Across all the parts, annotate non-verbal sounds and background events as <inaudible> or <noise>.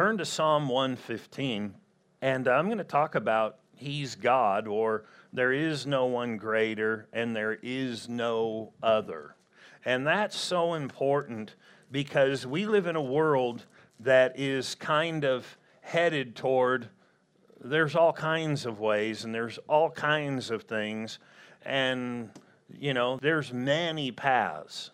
turn to Psalm 115, and I'm going to talk about He's God, or there is no one greater, and there is no other. And that's so important because we live in a world that is kind of headed toward there's all kinds of ways and there's all kinds of things and you know there's many paths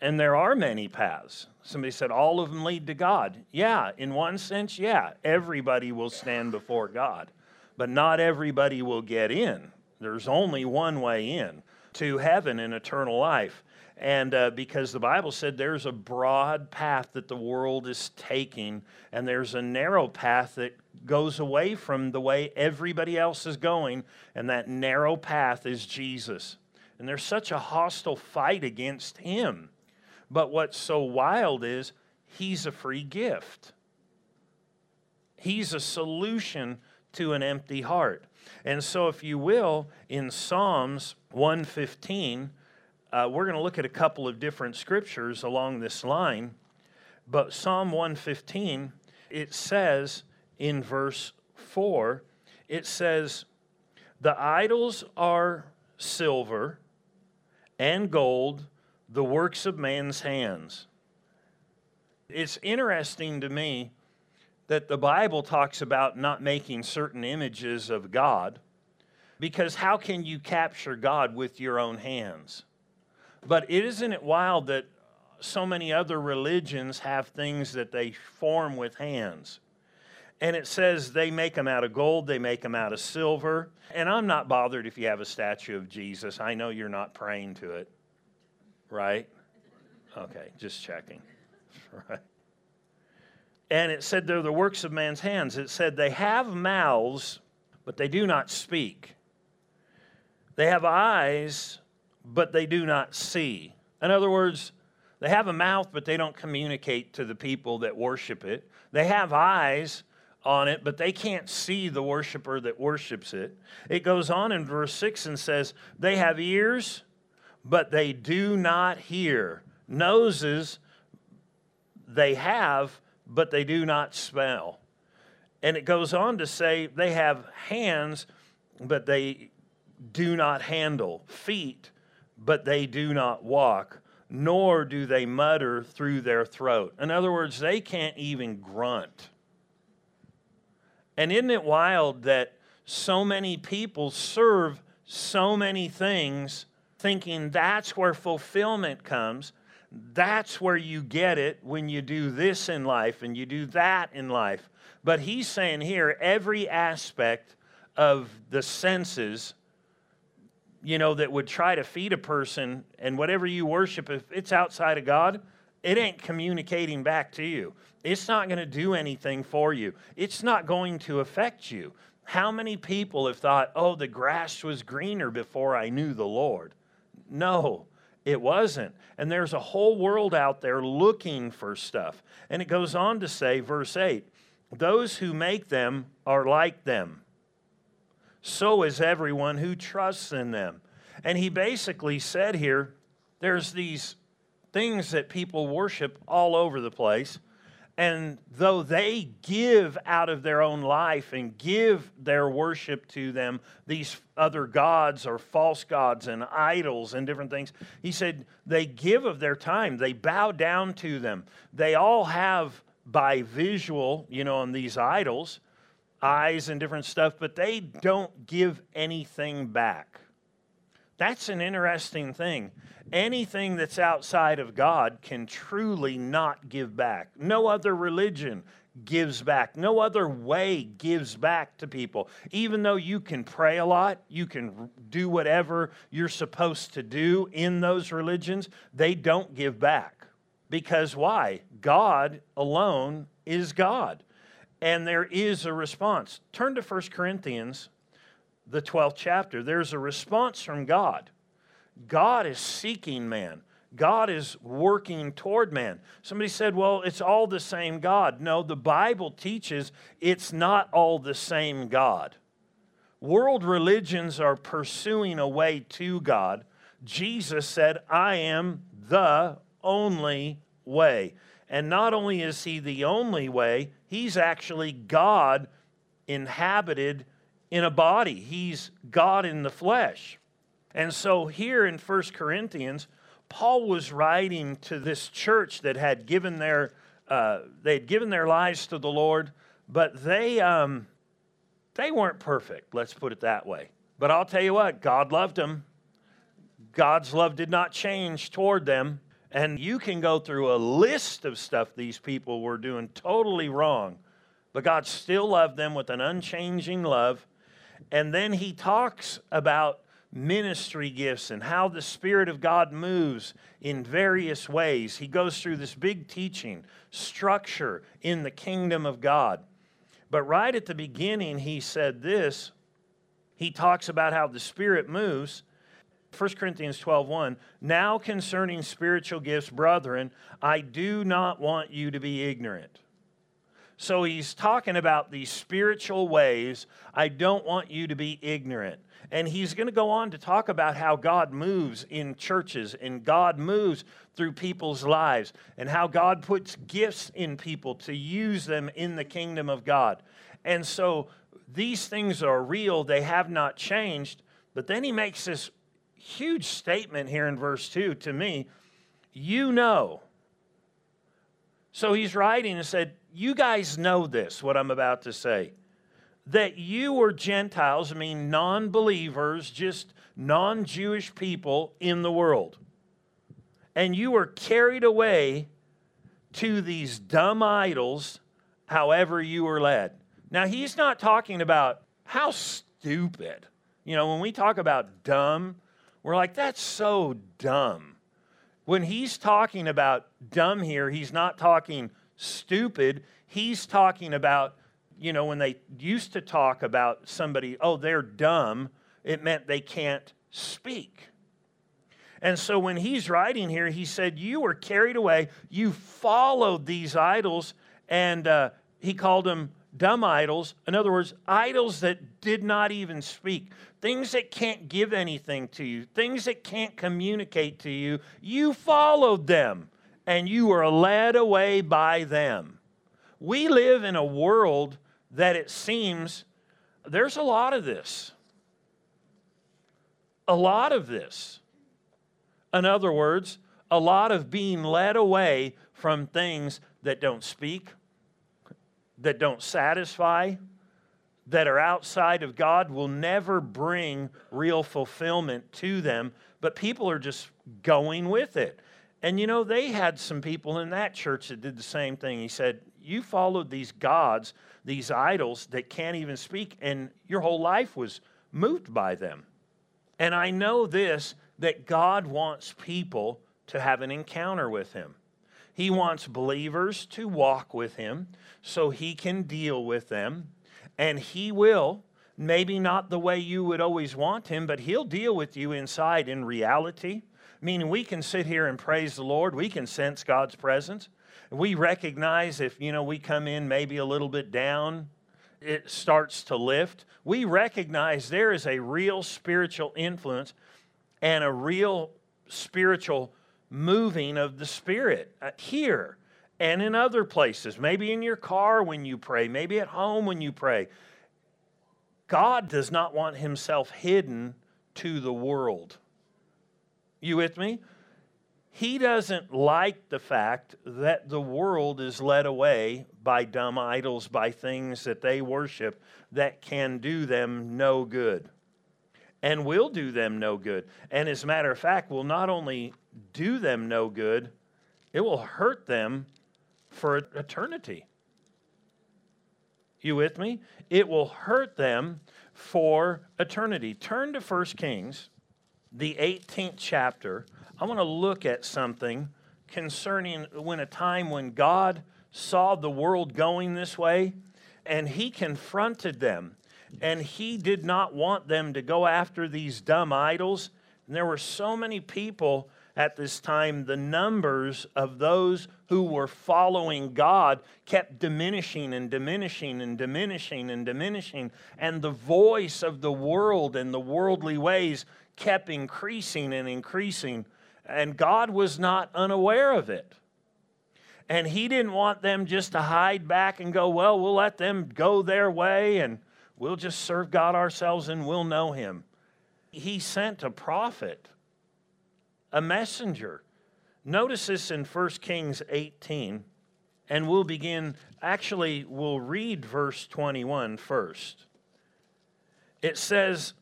and there are many paths somebody said all of them lead to god yeah in one sense yeah everybody will stand before god but not everybody will get in there's only one way in to heaven and eternal life and uh, because the Bible said there's a broad path that the world is taking, and there's a narrow path that goes away from the way everybody else is going, and that narrow path is Jesus. And there's such a hostile fight against him. But what's so wild is he's a free gift, he's a solution to an empty heart. And so, if you will, in Psalms 115, uh, we're going to look at a couple of different scriptures along this line. But Psalm 115, it says in verse 4, it says, The idols are silver and gold, the works of man's hands. It's interesting to me that the Bible talks about not making certain images of God because how can you capture God with your own hands? But isn't it wild that so many other religions have things that they form with hands? And it says they make them out of gold, they make them out of silver. And I'm not bothered if you have a statue of Jesus. I know you're not praying to it, right? Okay, just checking. <laughs> Right. And it said they're the works of man's hands. It said they have mouths, but they do not speak. They have eyes, but they do not see. In other words, they have a mouth, but they don't communicate to the people that worship it. They have eyes on it, but they can't see the worshiper that worships it. It goes on in verse 6 and says, They have ears, but they do not hear. Noses they have, but they do not smell. And it goes on to say, They have hands, but they do not handle. Feet, but they do not walk, nor do they mutter through their throat. In other words, they can't even grunt. And isn't it wild that so many people serve so many things thinking that's where fulfillment comes? That's where you get it when you do this in life and you do that in life. But he's saying here every aspect of the senses you know, that would try to feed a person, and whatever you worship, if it's outside of God, it ain't communicating back to you. It's not going to do anything for you. It's not going to affect you. How many people have thought, oh, the grass was greener before I knew the Lord? No, it wasn't. And there's a whole world out there looking for stuff. And it goes on to say, verse 8, those who make them are like them so is everyone who trusts in them. And he basically said here there's these things that people worship all over the place. And though they give out of their own life and give their worship to them, these other gods or false gods and idols and different things, he said they give of their time. They bow down to them. They all have by visual, you know, on these idols, eyes and different stuff, but they don't give anything back. That's an interesting thing. Anything that's outside of God can truly not give back. No other religion gives back. No other way gives back to people. Even though you can pray a lot, you can do whatever you're supposed to do in those religions, they don't give back. Because why? God alone is God and there is a response. Turn to 1 Corinthians, the 12th chapter. There's a response from God. God is seeking man. God is working toward man. Somebody said, well, it's all the same God. No, the Bible teaches it's not all the same God. World religions are pursuing a way to God. Jesus said, I am the only way. And not only is he the only way, he's actually God inhabited in a body. He's God in the flesh. And so here in 1 Corinthians, Paul was writing to this church that had given their uh, they had given their lives to the Lord, but they um, they weren't perfect. Let's put it that way. But I'll tell you what, God loved them. God's love did not change toward them. And you can go through a list of stuff these people were doing totally wrong, but God still loved them with an unchanging love. And then he talks about ministry gifts and how the Spirit of God moves in various ways. He goes through this big teaching structure in the kingdom of God. But right at the beginning, he said this. He talks about how the Spirit moves. 1 Corinthians 12 1, now concerning spiritual gifts, brethren, I do not want you to be ignorant. So he's talking about these spiritual ways. I don't want you to be ignorant. And he's going to go on to talk about how God moves in churches and God moves through people's lives and how God puts gifts in people to use them in the kingdom of God. And so these things are real, they have not changed. But then he makes this huge statement here in verse 2 to me you know. So he's writing and said, You guys know this, what I'm about to say. That you were Gentiles, I mean non believers, just non Jewish people in the world. And you were carried away to these dumb idols, however you were led. Now, he's not talking about how stupid. You know, when we talk about dumb, we're like, that's so dumb. When he's talking about dumb here, he's not talking stupid. He's talking about, you know, when they used to talk about somebody, oh, they're dumb, it meant they can't speak. And so when he's writing here, he said, You were carried away, you followed these idols, and uh, he called them dumb idols. In other words, idols that did not even speak, things that can't give anything to you, things that can't communicate to you. You followed them and you are led away by them. We live in a world that it seems there's a lot of this. A lot of this. In other words, a lot of being led away from things that don't speak, that don't satisfy, that are outside of God will never bring real fulfillment to them, but people are just going with it. And you know, they had some people in that church that did the same thing. He said, You followed these gods, these idols that can't even speak, and your whole life was moved by them. And I know this that God wants people to have an encounter with Him. He wants believers to walk with him so he can deal with them. And he will, maybe not the way you would always want him, but he'll deal with you inside in reality. Meaning, we can sit here and praise the Lord, we can sense God's presence. We recognize if, you know, we come in maybe a little bit down, it starts to lift. We recognize there is a real spiritual influence and a real spiritual moving of the Spirit uh, here and in other places, maybe in your car when you pray, maybe at home when you pray. God does not want himself hidden to the world. You with me? He doesn't like the fact that the world is led away by dumb idols, by things that they worship that can do them no good and will do them no good. And as a matter of fact, will not only do them no good, it will hurt them for eternity. You with me? It will hurt them for eternity. Turn to 1 Kings, the 18th chapter. I want to look at something concerning when a time when God saw the world going this way and he confronted them and he did not want them to go after these dumb idols. And there were so many people at this time, the numbers of those who were following God kept diminishing and diminishing and diminishing and diminishing. And the voice of the world and the worldly ways kept increasing and increasing. And God was not unaware of it. And he didn't want them just to hide back and go, well, we'll let them go their way and we'll just serve God ourselves and we'll know him. He sent a prophet, a messenger. Notice this in 1 Kings 18, and we'll begin, actually, we'll read verse 21 first. It says,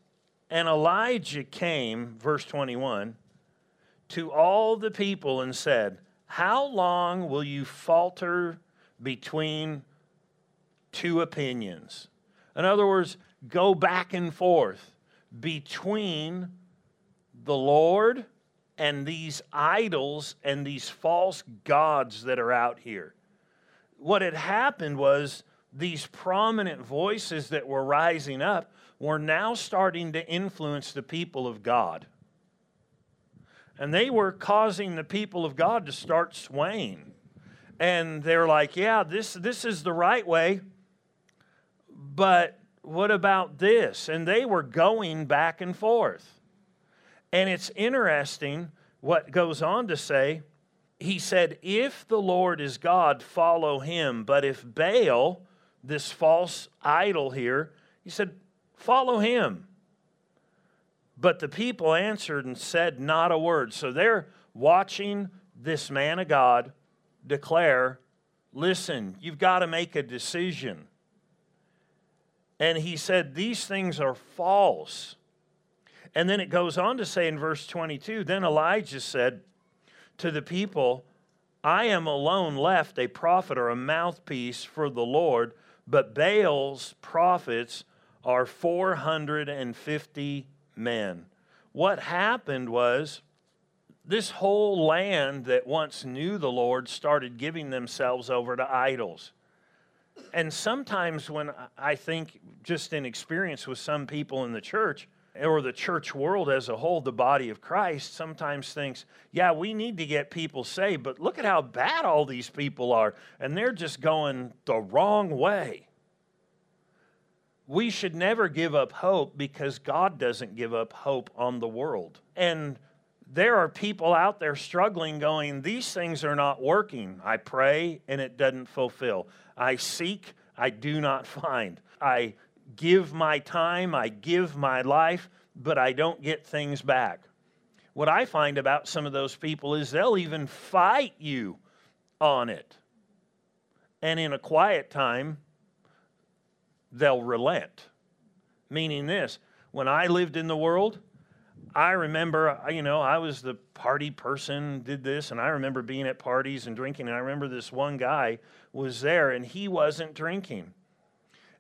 And Elijah came, verse 21, to all the people and said, How long will you falter between two opinions? In other words, go back and forth between the Lord and these idols and these false gods that are out here. What had happened was these prominent voices that were rising up were now starting to influence the people of God. And they were causing the people of God to start swaying. And they're like, yeah, this, this is the right way, but what about this? And they were going back and forth. And it's interesting what goes on to say. He said, If the Lord is God, follow him. But if Baal, this false idol here, he said, follow him. But the people answered and said not a word. So they're watching this man of God declare, Listen, you've got to make a decision. And he said, These things are false. And then it goes on to say in verse 22 Then Elijah said to the people, I am alone left, a prophet or a mouthpiece for the Lord, but Baal's prophets are 450 men. What happened was this whole land that once knew the Lord started giving themselves over to idols. And sometimes, when I think, just in experience with some people in the church, or the church world as a whole, the body of Christ, sometimes thinks, yeah, we need to get people saved, but look at how bad all these people are, and they're just going the wrong way we should never give up hope because God doesn't give up hope on the world. And there are people out there struggling, going, These things are not working. I pray and it doesn't fulfill. I seek, I do not find. I give my time, I give my life, but I don't get things back. What I find about some of those people is they'll even fight you on it. And in a quiet time, they'll relent. Meaning this, when I lived in the world, I remember, you know, I was the party person, did this, and I remember being at parties and drinking. And I remember this one guy was there and he wasn't drinking.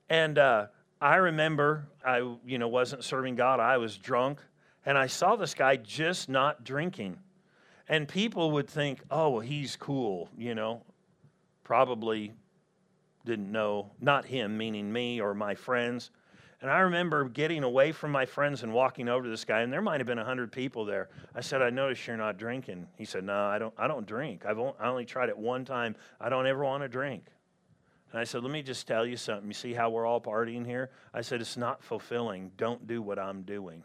And uh, I remember I, you know, wasn't serving God. I was drunk. And I saw this guy just not drinking. And people would think, oh, well, he's cool, you know, probably didn't know, not him, meaning me or my friends. And I remember getting away from my friends and walking over to this guy, and there might have been a hundred people there. I said, "I noticed you're not drinking." He said, "No, I don't. I don't drink. I've only, I only tried it one time. I don't ever want to drink." And I said, "Let me just tell you something. You see how we're all partying here?" I said, "It's not fulfilling. Don't do what I'm doing."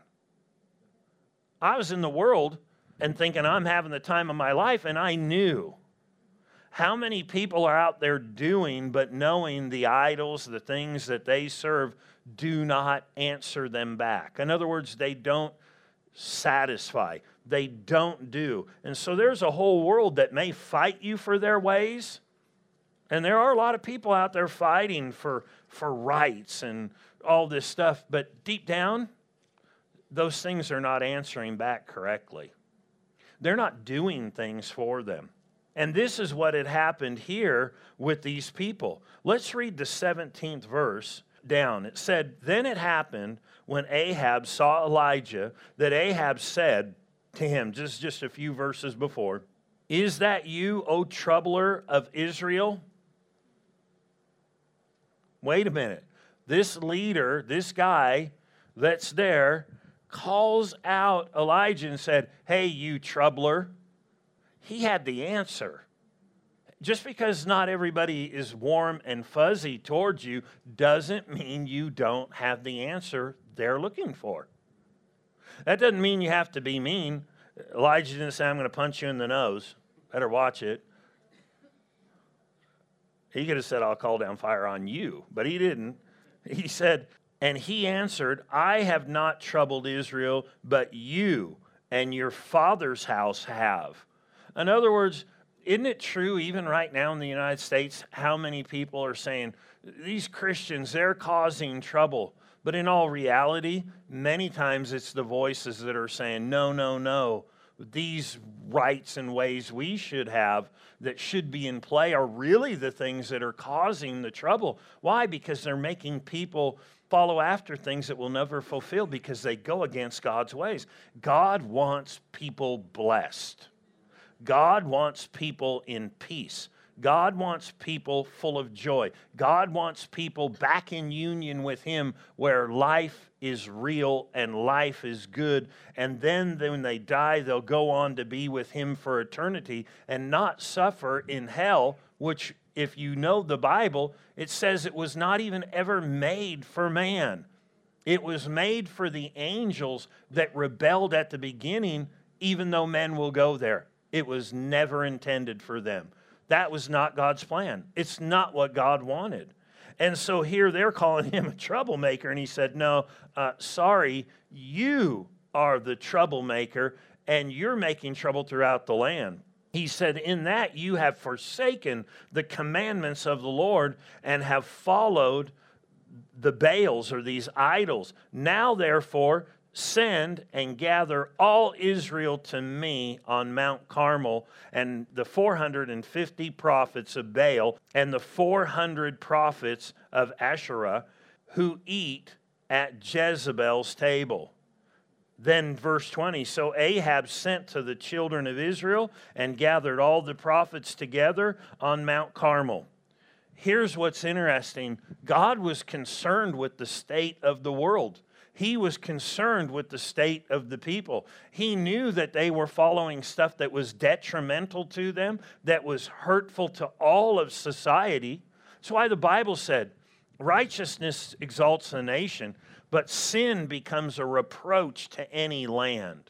I was in the world and thinking I'm having the time of my life, and I knew how many people are out there doing, but knowing the idols, the things that they serve, do not answer them back? In other words, they don't satisfy, they don't do. And so there's a whole world that may fight you for their ways. And there are a lot of people out there fighting for, for rights and all this stuff, but deep down, those things are not answering back correctly. They're not doing things for them. And this is what had happened here with these people. Let's read the 17th verse down. It said, Then it happened when Ahab saw Elijah that Ahab said to him, just, just a few verses before, Is that you, O troubler of Israel? Wait a minute. This leader, this guy that's there, calls out Elijah and said, Hey, you troubler he had the answer. Just because not everybody is warm and fuzzy towards you doesn't mean you don't have the answer they're looking for. That doesn't mean you have to be mean. Elijah didn't say, I'm going to punch you in the nose. Better watch it. He could have said, I'll call down fire on you, but he didn't. He said, And he answered, I have not troubled Israel, but you and your father's house have. In other words, isn't it true, even right now in the United States, how many people are saying, these Christians, they're causing trouble? But in all reality, many times it's the voices that are saying, no, no, no. These rights and ways we should have that should be in play are really the things that are causing the trouble. Why? Because they're making people follow after things that will never fulfill because they go against God's ways. God wants people blessed. God wants people in peace. God wants people full of joy. God wants people back in union with Him where life is real and life is good. And then when they die, they'll go on to be with Him for eternity and not suffer in hell, which, if you know the Bible, it says it was not even ever made for man. It was made for the angels that rebelled at the beginning, even though men will go there. It was never intended for them. That was not God's plan. It's not what God wanted. And so here they're calling him a troublemaker. And he said, No, uh, sorry, you are the troublemaker, and you're making trouble throughout the land. He said, In that you have forsaken the commandments of the Lord and have followed the Baals or these idols. Now, therefore, send and gather all Israel to me on Mount Carmel, and the 450 prophets of Baal and the 400 prophets of Asherah who eat at Jezebel's table. Then, verse 20 So Ahab sent to the children of Israel and gathered all the prophets together on Mount Carmel. Here's what's interesting God was concerned with the state of the world. He was concerned with the state of the people. He knew that they were following stuff that was detrimental to them, that was hurtful to all of society. That's why the Bible said, Righteousness exalts a nation, but sin becomes a reproach to any land.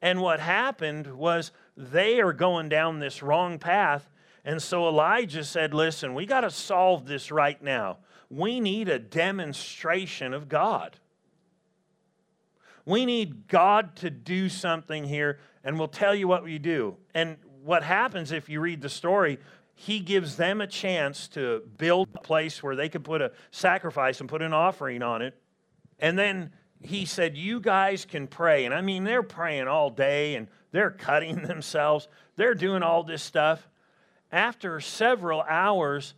And what happened was they are going down this wrong path. And so Elijah said, Listen, we got to solve this right now. We need a demonstration of God. We need God to do something here, and we'll tell you what we do. And what happens if you read the story, he gives them a chance to build a place where they could put a sacrifice and put an offering on it. And then he said, You guys can pray. And I mean, they're praying all day and they're cutting <laughs> themselves, they're doing all this stuff. After several hours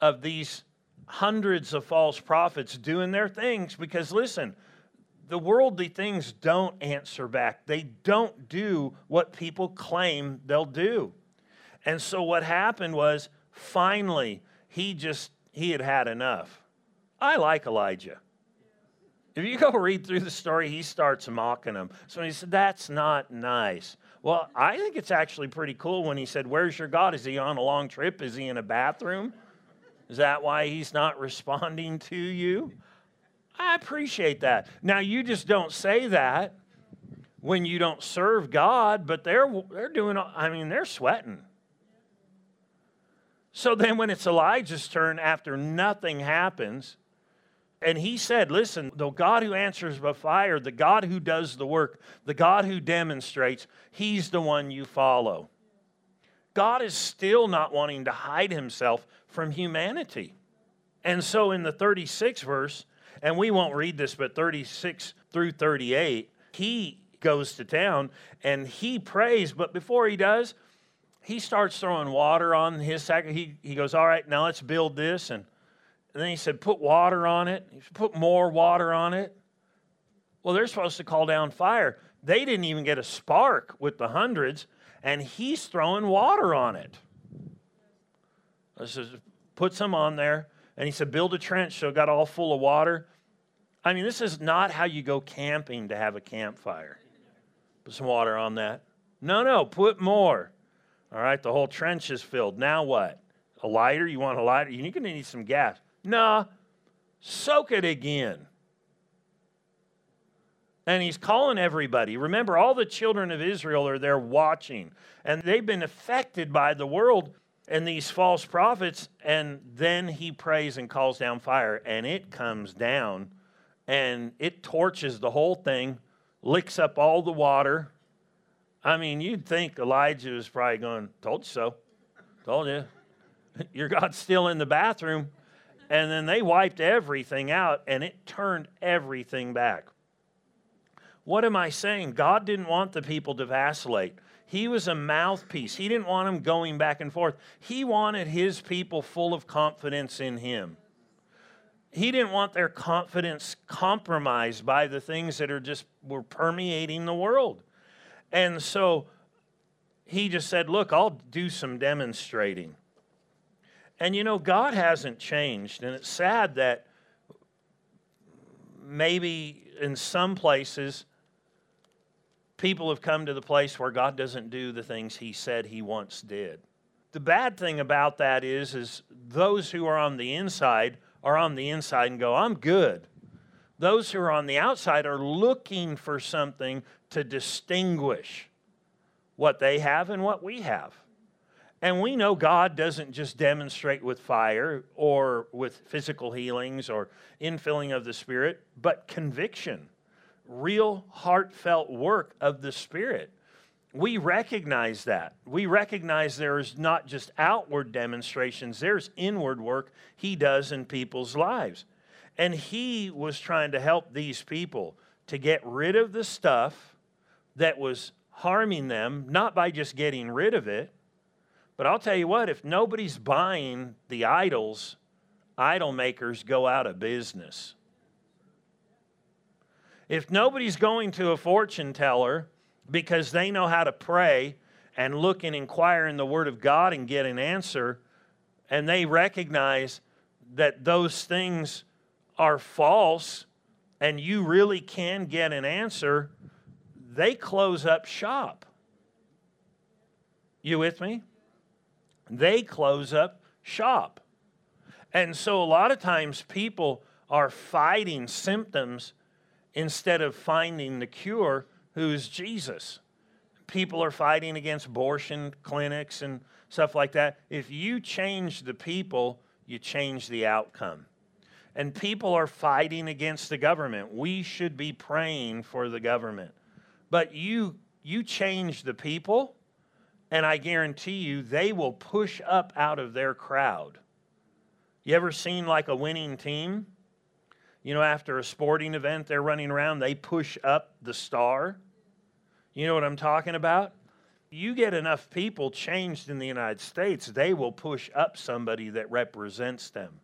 of these hundreds of false prophets doing their things, because listen, the worldly things don't answer back. They don't do what people claim they'll do. And so what happened was finally he just he had had enough. I like Elijah. If you go read through the story, he starts mocking him. So he said, That's not nice. Well, I think it's actually pretty cool when he said, Where's your God? Is he on a long trip? Is he in a bathroom? Is that why he's not <laughs> responding to you? I appreciate that. Now, you just don't say that when you don't serve God, but they're, they're doing, I mean, they're sweating. So then, when it's Elijah's turn, after nothing happens, and he said, Listen, the God who answers by fire, the God who does the work, the God who demonstrates, he's the one you follow. God is still not wanting to hide himself from humanity. And so in the 36th verse, and we won't read this, but 36 through 38, he goes to town and he prays, but before he does, he starts throwing water on his sack. He, he goes, All right, now let's build this. And, and then he said, Put water on it. He said, Put more water on it. Well, they're supposed to call down fire. They didn't even get a spark with the hundreds, and he's throwing water on it. I says, Put some on there. And he said, Build a trench so it got all full of water. I mean, this is not how you go camping to have a campfire. Put some water on that. No, no, put more. All right, the whole trench is filled. Now what? A lighter? You want a lighter? You're going to need some gas. Nah, soak it again. And he's calling everybody. Remember, all the children of Israel are there watching, and they've been affected by the world. and these false prophets, and then he prays and calls down fire, and it comes down and it torches the whole thing, licks up all the water. I mean, you'd think Elijah was probably going, Told you so. Told you. <laughs> Your God's still in the bathroom. And then they wiped everything out and it turned everything back. What am I saying? God didn't want the people to vacillate. He was a mouthpiece. He didn't want them going back and forth. He wanted his people full of confidence in him. He didn't want their confidence compromised by the things that are just were permeating the world. And so he just said, "Look, I'll do some demonstrating." And you know, God hasn't changed, and it's sad that maybe in some places people have come to the place where God doesn't do the things he said he once did. The bad thing about that is is those who are on the inside are on the inside and go, "I'm good." Those who are on the outside are looking for something to distinguish what they have and what we have. And we know God doesn't just demonstrate with fire or with physical healings or infilling of the Spirit, but conviction real heartfelt work of the Spirit. We recognize that. We recognize there is not just outward demonstrations, there's inward work He does in people's lives. And He was trying to help these people to get rid of the stuff that was harming them, not by just getting rid of it, but I'll tell you what, if nobody's buying the idols, idol makers go out of business. If nobody's going to a fortune teller because they know how to pray and look and inquire in the Word of God and get an answer, and they recognize that those things are false and you really can get an answer, they close up shop. You with me? They close up shop. And so a lot of times people are fighting symptoms instead of finding the cure, who's Jesus. People are fighting against abortion clinics and stuff like that. If you change the people, you change the outcome. And people are fighting against the government. We should be praying for the government. But you you change the people, and I guarantee you they will push up out of their crowd. You ever seen like a winning team? You know, after a sporting event, they're running around, they push up the star. You know what I'm talking about? You get enough people changed in the United States, they will push up somebody that represents them.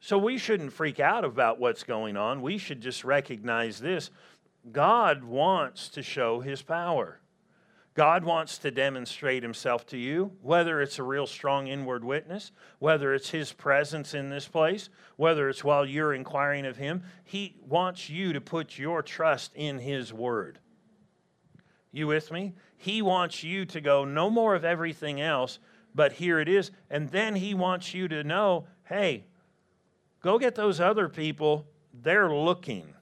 So we shouldn't freak out about what's going on. We should just recognize this God wants to show his power. God wants to demonstrate himself to you, whether it's a real strong inward witness, whether it's his presence in this place, whether it's while you're inquiring of him. He wants you to put your trust in his word. You with me? He wants you to go, no more of everything else, but here it is. And then he wants you to know hey, go get those other people, they're looking.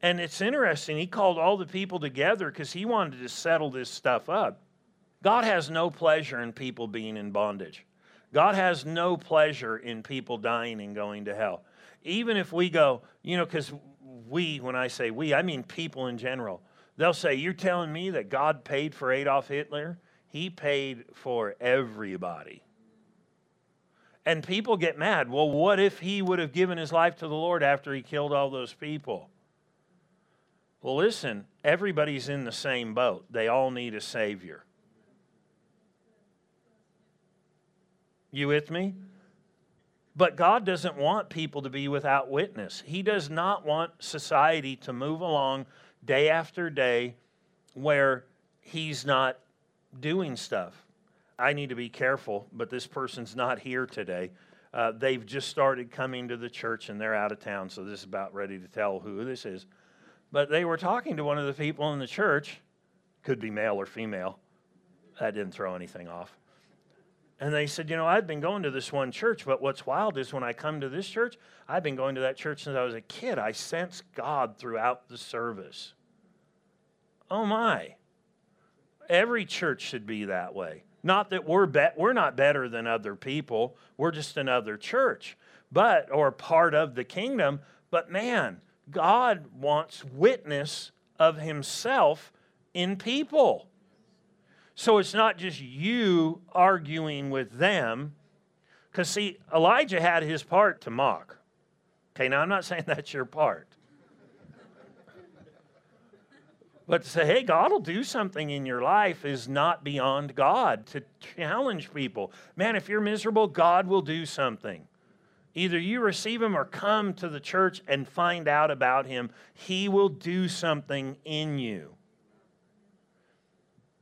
And it's interesting, he called all the people together because he wanted to settle this stuff up. God has no pleasure in people being in bondage. God has no pleasure in people dying and going to hell. Even if we go, you know, because we, when I say we, I mean people in general, they'll say, You're telling me that God paid for Adolf Hitler? He paid for everybody. And people get mad. Well, what if he would have given his life to the Lord after he killed all those people? Well, listen, everybody's in the same boat. They all need a Savior. You with me? But God doesn't want people to be without witness. He does not want society to move along day after day where He's not doing stuff. I need to be careful, but this person's not here today. Uh, they've just started coming to the church and they're out of town, so this is about ready to tell who this is. But they were talking to one of the people in the church, could be male or female. That didn't throw anything off. And they said, You know, I've been going to this one church, but what's wild is when I come to this church, I've been going to that church since I was a kid. I sense God throughout the service. Oh my. Every church should be that way. Not that we're be- we're not better than other people. We're just another church, but or part of the kingdom. But man, God wants witness of Himself in people. So it's not just you arguing with them. Because, see, Elijah had his part to mock. Okay, now I'm not <laughs> saying that's your part. But to say, hey, God will do something in your life is not beyond God. To challenge people, man, if you're miserable, God will do something. Either you receive Him or come to the church and find out about Him. He will do something in you.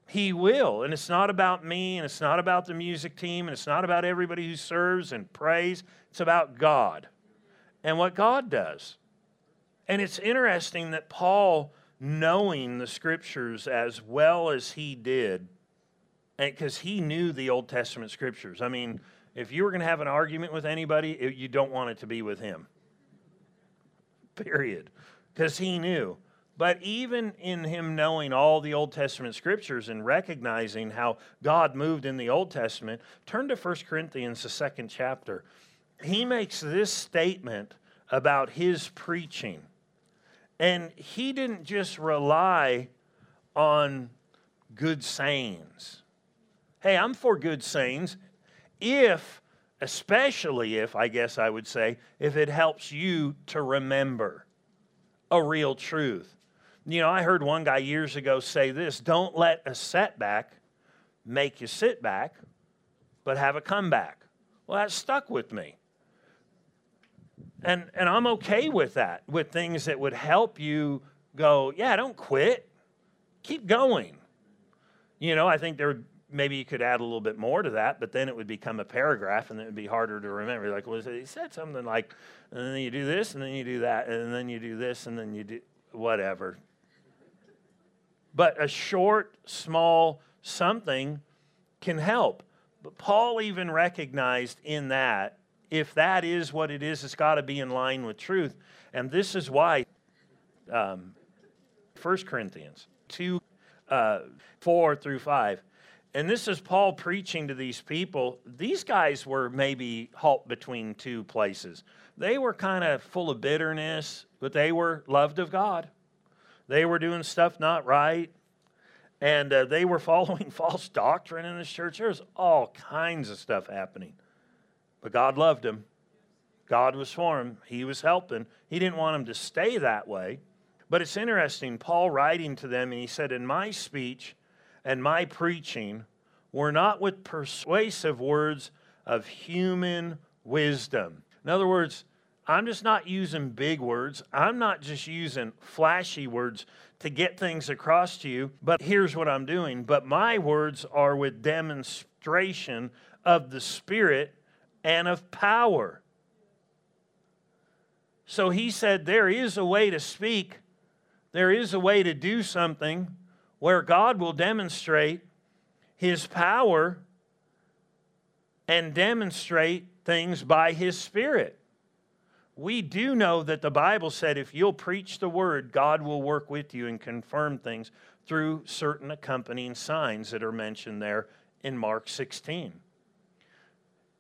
He will. And it's not about me, and it's not about the music team, and it's not about everybody who serves and prays. It's about God and what God does. And it's interesting that Paul knowing the scriptures as well as he did, because he knew the Old Testament scriptures. I mean, if you were going to have an argument with anybody, it, you don't want it to be with him. Period. Because he knew. But even in him knowing all the Old Testament scriptures and recognizing how God moved in the Old Testament, turn to 1 Corinthians, the second chapter. He makes this statement about his preaching. And he didn't just rely on good sayings. Hey, I'm for good sayings if, especially if, I guess I would say, if it helps you to remember a real truth. You know, I heard one guy years ago say this don't let a setback make you sit back, but have a comeback. Well, that stuck with me. And, and I'm okay with that, with things that would help you go, yeah, don't quit. Keep going. You know, I think there maybe you could add a little bit more to that, but then it would become a paragraph and it would be harder to remember. Like, well, he said something like, and then you do this, and then you do that, and then you do this, and then you do whatever. But a short, small something can help. But Paul even recognized in that if that is what it is, it's got to be in line with truth. And this is why um, 1 Corinthians 2 uh, 4 through 5. And this is Paul preaching to these people. These guys were maybe halt between two places. They were kind of full of bitterness, but they were loved of God. They were doing stuff not right, and uh, they were <laughs> following false doctrine in this church. There's all kinds of stuff happening. But God loved him. God was for him. He was helping. He didn't want him to stay that way. But it's interesting, Paul writing to them, and he said, In my speech and my preaching were not with persuasive words of human wisdom. In other words, I'm just not using big words. I'm not just using flashy words to get things across to you, but here's what I'm doing. But my words are with demonstration of the Spirit and of power. So he said, There is a way to speak, there is a way to do something where God will demonstrate his power and demonstrate things by his Spirit. We do know that the Bible said if you'll preach the word, God will work with you and confirm things through certain accompanying signs that are mentioned there in Mark 16.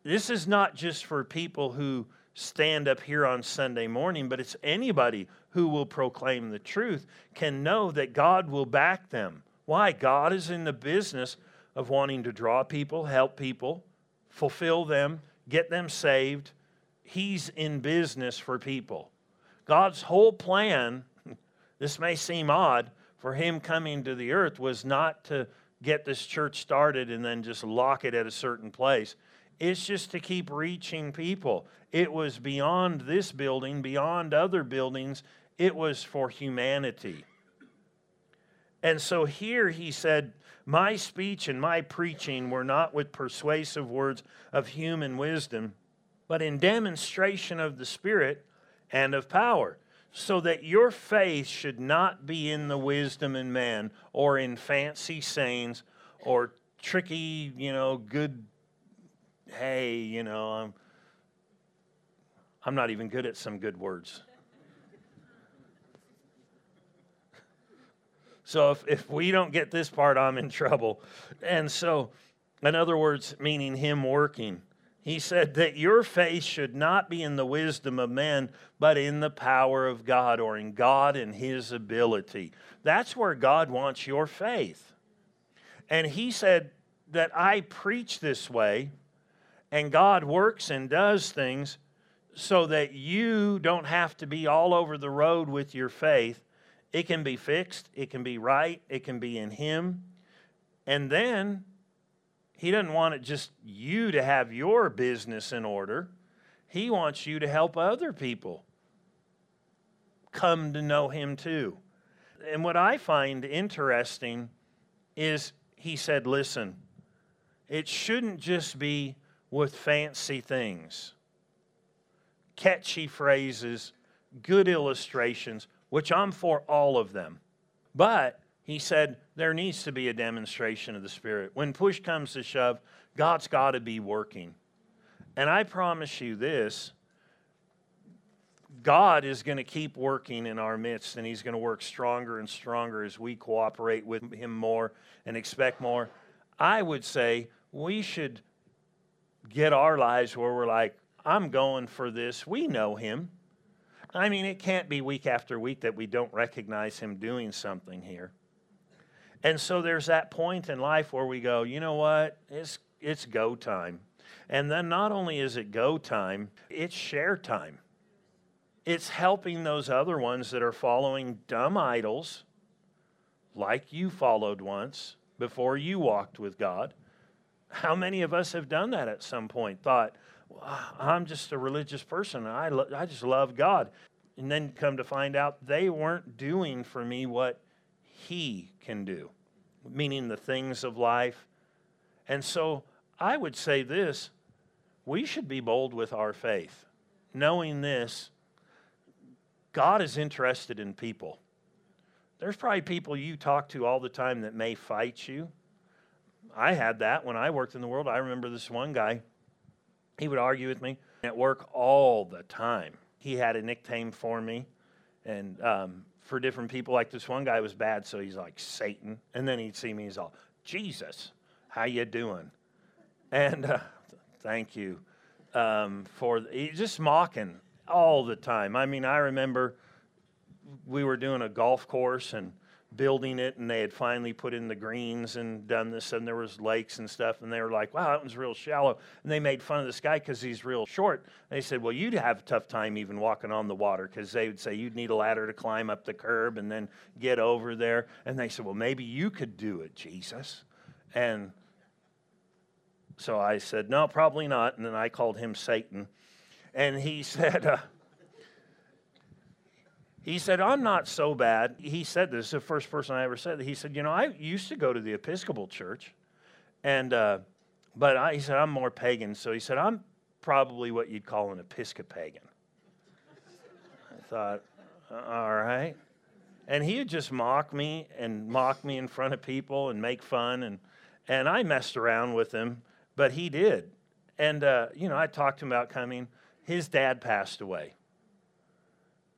This is not just for people who stand up here on Sunday morning, but it's anybody who will proclaim the truth can know that God will back them. Why? God is in the business of wanting to draw people, help people, fulfill them, get them saved. He's in business for people. God's whole plan, <laughs> this may seem odd, for Him coming to the earth was not to get this church started and then just lock it at a certain place. It's just to keep reaching people. It was beyond this building, beyond other buildings. It was for humanity. And so here he said, My speech and my preaching were not with persuasive words of human wisdom, but in demonstration of the Spirit and of power, so that your faith should not be in the wisdom in man or in fancy sayings or tricky, you know, good hey, you know, I'm, I'm not even good at some good words. So if, if we don't get this part, I'm in trouble. And so In other words, meaning Him working. He said that your faith should not be in the wisdom of men, but in the power of God or in God and His ability. That's where God wants your faith. And He said that I preach this way, and God works and does things so that you don't have to be all over the road with your faith. It can be fixed, it can be right, it can be in Him. And then he doesn't want it just you to have your business in order. He wants you to help other people come to know Him too. And what I find interesting is he said, listen, it shouldn't just be with fancy things, catchy phrases, good illustrations, which I'm for all of them. But he said there needs to be a demonstration of the Spirit. When push comes to shove, God's got to be working. And I promise you this God is going to keep working in our midst, and He's going to work stronger and stronger as we cooperate with Him more and expect more. I would say we should get our lives where we're like, I'm going for this. We know Him. I mean, it can't be week after week that we don't recognize Him doing something here. And so there's that point in life where we go, you know what? It's, it's go time. And then not only is it go time, it's share time. It's helping those other ones that are following dumb idols, like you followed once before you walked with God. How many of us have done that at some point? Thought, I'm just a religious person. I, lo- I just love God. And then come to find out they weren't doing for me what he can do, meaning the things of life. And so I would say this we should be bold with our faith, knowing this God is interested in people. There's probably people you talk to all the time that may fight you. I had that when I worked in the world. I remember this one guy, he would argue with me at work all the time. He had a nickname for me, and um, for different people. Like this one guy was bad, so he's like Satan, and then he'd see me, he's all Jesus, how you doing? And uh, thank you um, for he's just mocking all the time. I mean, I remember we were doing a golf course and building it and they had finally put in the greens and done this and there was lakes and stuff and they were like wow that one's real shallow. And they made fun of this guy because he's real short. And they said well you'd have a tough time even walking on the water because they would say you'd need a ladder to climb up the curb and then get over there. And they said well maybe you could do it jesus. And so i said no probably not. And then i called him satan. And he <laughs> said uh, he said, I'm not so bad. He said this, the first person I ever said that. He said, You know, I used to go to the Episcopal Church, and, uh, but I, he said, I'm more pagan. So he said, I'm probably what you'd call an Episcopagan. I thought, all right. And he would just mock me and mock me in front of people and make fun. And, and I messed around with him, but he did. And, uh, you know, I talked to him about coming. His dad passed away.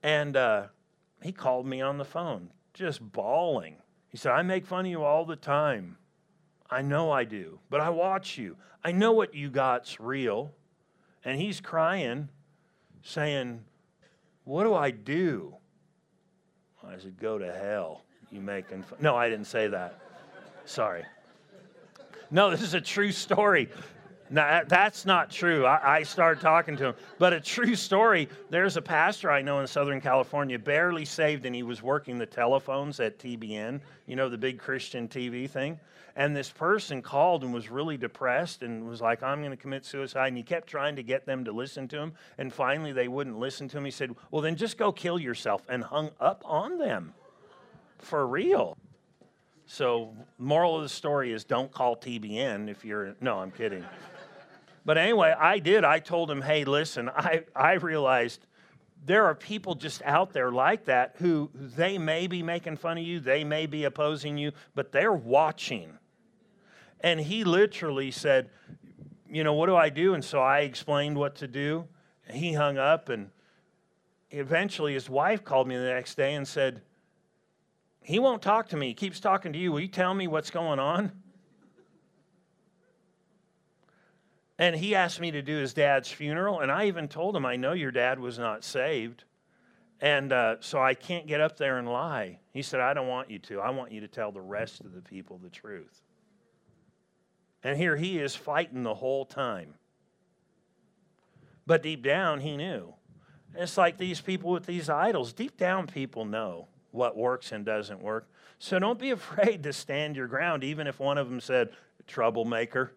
And, uh, he called me on the phone, just bawling. He said, I make fun of you all the time. I know I do, but I watch you. I know what you got's real. And he's crying, saying, What do I do? I said, Go to hell. You making fun. No, I didn't say that. Sorry. No, this is a true story. Now, that's not true. I, I, started talking to him. But a true story there's a pastor I know in Southern California, barely saved, and he was working the telephones at TBN, you know, the big Christian TV thing. And this person called and was really depressed and was like, I'm going to commit suicide. And he kept trying to get them to listen to him. And finally, they wouldn't listen to him. He said, Well, then just go kill yourself, and hung up on them for real. So, moral of the story is don't call TBN if you're. No, I'm kidding. But anyway, I did. I told him, hey, listen, I, I realized there are people just out there like that who they may be making fun of you, they may be opposing you, but they're watching. And he literally said, you know, what do I do? And so I explained what to do. He hung up, and eventually his wife called me the next day and said, he won't talk to me. He keeps talking to you. Will you tell me what's going on? And he asked me to do his dad's funeral, and I even told him, I know your dad was not saved. And uh, so I can't get up there and lie. He said, I don't want you to. I want you to tell the rest of the people the truth. And here he is fighting the whole time. But deep down, he knew. It's like these people with these idols. Deep down, people know what works and doesn't work. So don't be <laughs> afraid to stand your ground, even if one of them said, troublemaker.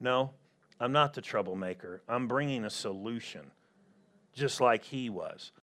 No, I'm not the troublemaker. I'm bringing a solution, just like he was.